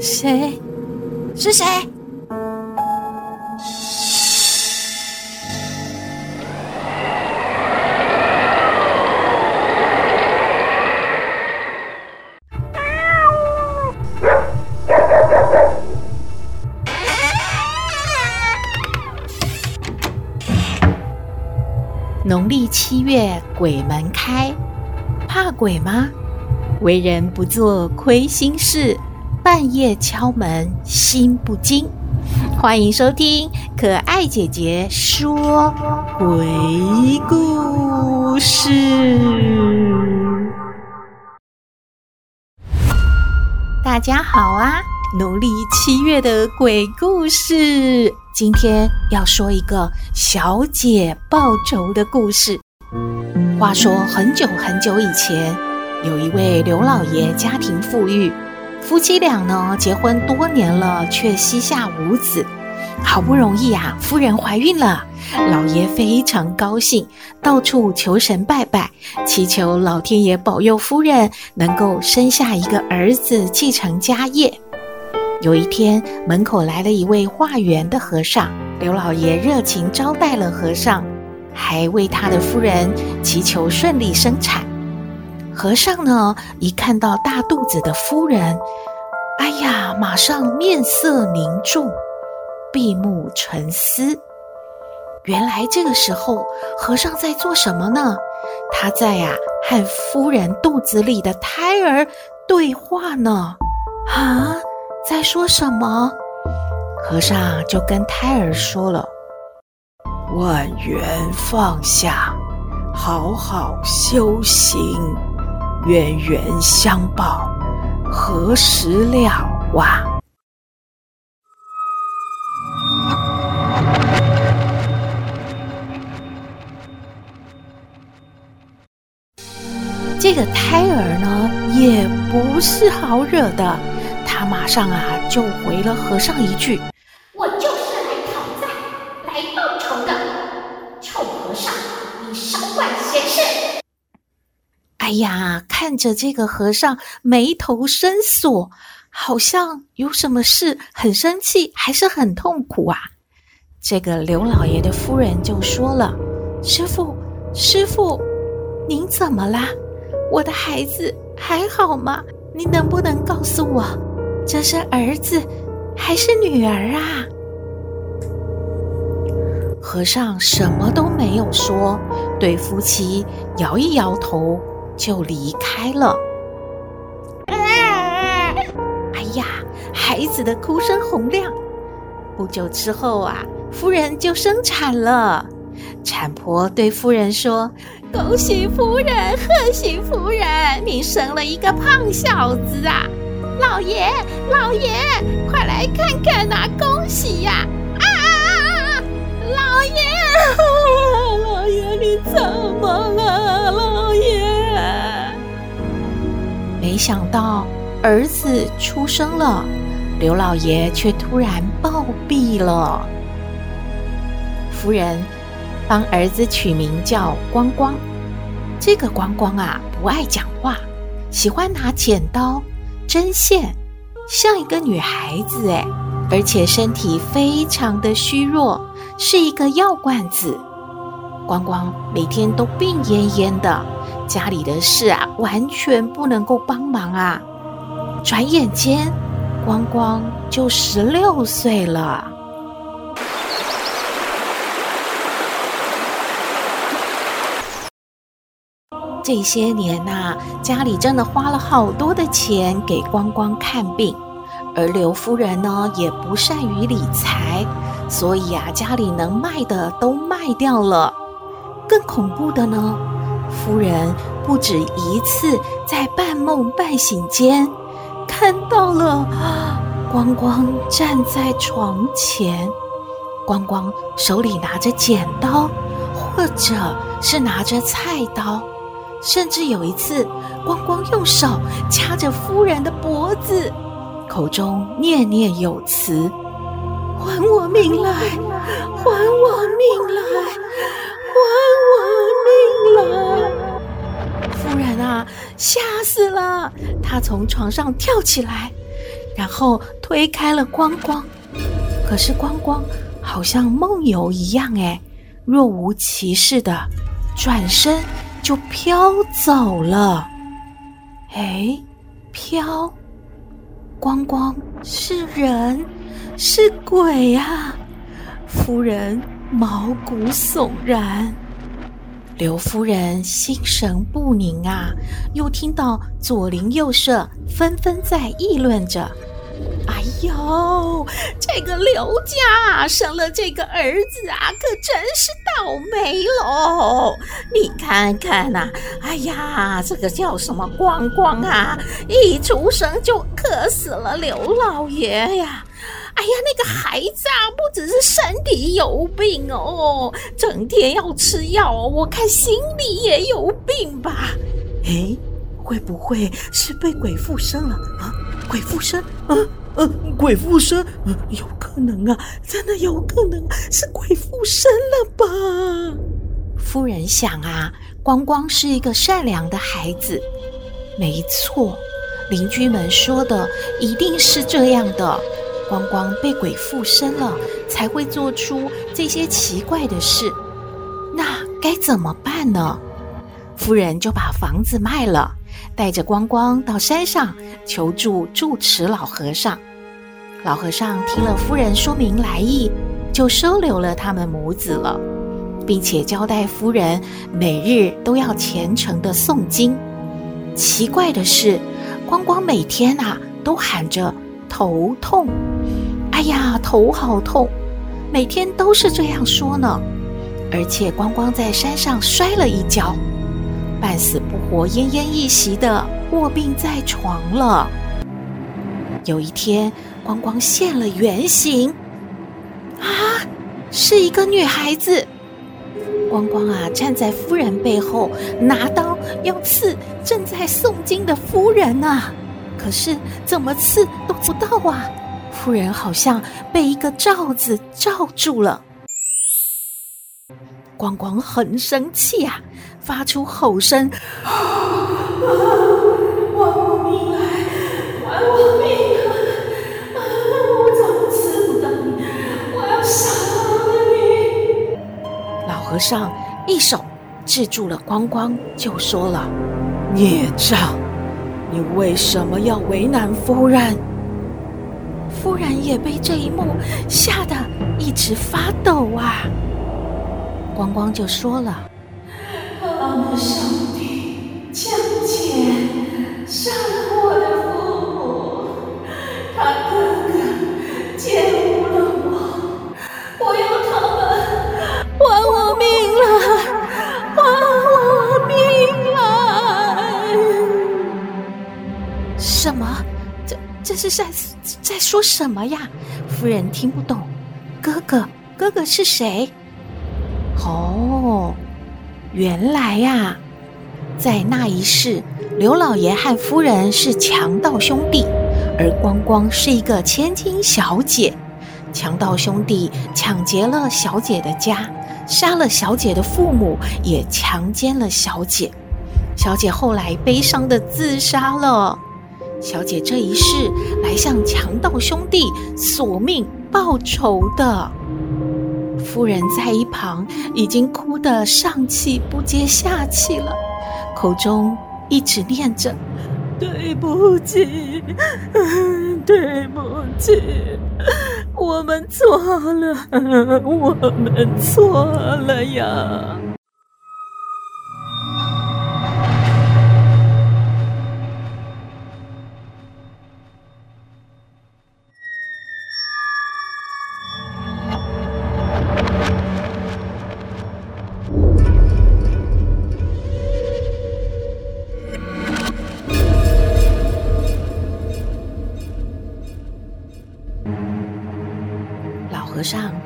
谁？是谁？农历七月鬼门开，怕鬼吗？为人不做亏心事，半夜敲门心不惊。欢迎收听可爱姐姐说鬼故事。大家好啊！农历七月的鬼故事。今天要说一个小姐报仇的故事。话说很久很久以前，有一位刘老爷，家庭富裕，夫妻俩呢结婚多年了，却膝下无子。好不容易啊，夫人怀孕了，老爷非常高兴，到处求神拜拜，祈求老天爷保佑夫人能够生下一个儿子，继承家业。有一天，门口来了一位化缘的和尚，刘老爷热情招待了和尚，还为他的夫人祈求顺利生产。和尚呢，一看到大肚子的夫人，哎呀，马上面色凝重，闭目沉思。原来这个时候，和尚在做什么呢？他在呀、和夫人肚子里的胎儿对话呢。啊？在说什么？和尚就跟胎儿说了：“万缘放下，好好修行，冤冤相报，何时了啊？”这个胎儿呢，也不是好惹的。他马上啊，就回了和尚一句：“我就是来讨债、来报仇的，臭和尚，你少管闲事。”哎呀，看着这个和尚眉头深锁，好像有什么事很生气，还是很痛苦啊。这个刘老爷的夫人就说了：“师傅，师傅，您怎么啦？我的孩子还好吗？您能不能告诉我？”这是儿子还是女儿啊？和尚什么都没有说，对夫妻摇一摇头就离开了。哎呀，孩子的哭声洪亮。不久之后啊，夫人就生产了。产婆对夫人说：“恭喜夫人，贺喜夫人，你生了一个胖小子啊！”老爷，老爷，快来看看呐！恭喜呀！啊啊啊！老爷，老爷，你怎么了？老爷，没想到儿子出生了，刘老爷却突然暴毙了。夫人帮儿子取名叫光光。这个光光啊，不爱讲话，喜欢拿剪刀。针线像一个女孩子哎，而且身体非常的虚弱，是一个药罐子。光光每天都病恹恹的，家里的事啊完全不能够帮忙啊。转眼间，光光就十六岁了。这些年呐、家里真的花了好多的钱给光光看病，而刘夫人呢也不善于理财，所以啊，家里能卖的都卖掉了。更恐怖的呢，夫人不止一次在半梦半醒间看到了光光站在床前，光光手里拿着剪刀，或者是拿着菜刀。甚至有一次，光光用手掐着夫人的脖子，口中念念有词，还我命来，还我命来，还我命来。夫人啊，吓死了，她从床上跳起来，然后推开了光光。可是光光好像梦游一样，哎，若无其事的转身。就飘走了。哎，飘，光光是人是鬼啊？夫人毛骨悚然。刘夫人心神不宁啊，又听到左邻右舍纷纷在议论着：“哎呦，这个刘家生了这个儿子啊，可真是倒霉喽！你看看呐，哎呀，这个叫什么光光啊，一出生就克死了刘老爷呀！”哎呀，那个孩子啊，不只是身体有病哦，整天要吃药，我看心里也有病吧？哎，会不会是被鬼附身了啊？鬼附身？啊呃，鬼附身？呃，有可能啊，真的有可能是鬼附身了吧？夫人想啊，光光是一个善良的孩子，没错，邻居们说的一定是这样的。光光被鬼附身了，才会做出这些奇怪的事。那该怎么办呢？夫人就把房子卖了，带着光光到山上求助住持老和尚。老和尚听了夫人说明来意，就收留了他们母子了，并且交代夫人每日都要虔诚的诵经。奇怪的是，光光每天啊都喊着头痛。哎呀，头好痛，每天都是这样说呢。而且光光在山上摔了一跤，半死不活、奄奄一息的卧病在床了。有一天，光光现了原形，啊，是一个女孩子。光光啊，站在夫人背后，拿刀要刺正在诵经的夫人啊，可是怎么刺都不到啊。夫人好像被一个罩子罩住了，光光很生气啊，发出吼声：“还 我命来，还我命来！我怎么刺不到你？我要杀了你！”老和尚一手制住了光光，就说了：“孽障，你为什么要为难夫人？”夫人也被这一幕吓得一直发抖啊！光光就说了：“我的兄弟江姐杀了。我的父母他哥哥奸污了。我我要他们还我命来还我命来什么这这是在在说什么呀夫人听不懂哥哥哥哥是谁哦原来呀，在那一世，刘老爷和夫人是强盗兄弟，而光光是一个千金小姐。强盗兄弟抢劫了小姐的家，杀了小姐的父母，也强奸了小姐。小姐后来悲伤的自杀了。小姐这一世来向强盗兄弟索命报仇的，夫人在一旁已经哭得上气不接下气了，口中一直念着：“对不起，对不起，我们错了，我们错了呀。”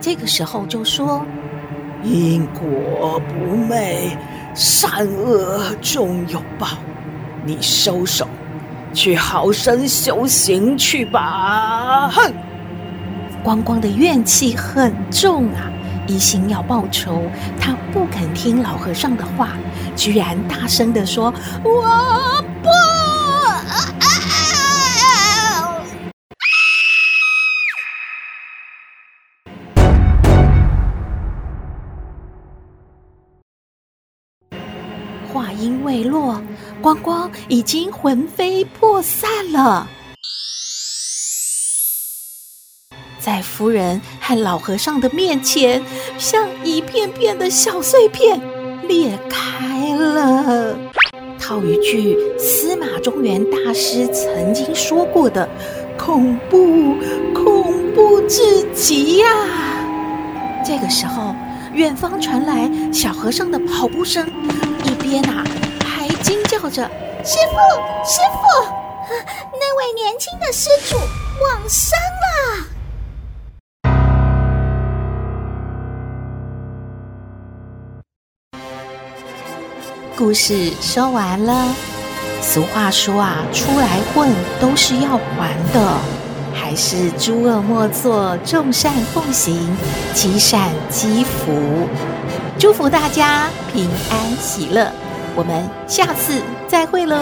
这个时候就说：“因果不昧，善恶终有报。你收手，去好生修行去吧。”哼！光光的怨气很重啊，一心要报仇，他不肯听老和尚的话，居然大声的说：“我不！”音未落，光光已经魂飞魄散了。在夫人和老和尚的面前，像一片片的小碎片裂开了。套一句司马中原大师曾经说过的：“恐怖，恐怖至极呀！”这个时候，远方传来小和尚的跑步声，一边啊还惊叫着：“师傅，师傅，那位年轻的施主往生了。”故事说完了。俗话说啊，出来混都是要还的，还是诸恶莫作，众善奉行，积善积福。祝福大家平安喜乐，我们下次再会喽。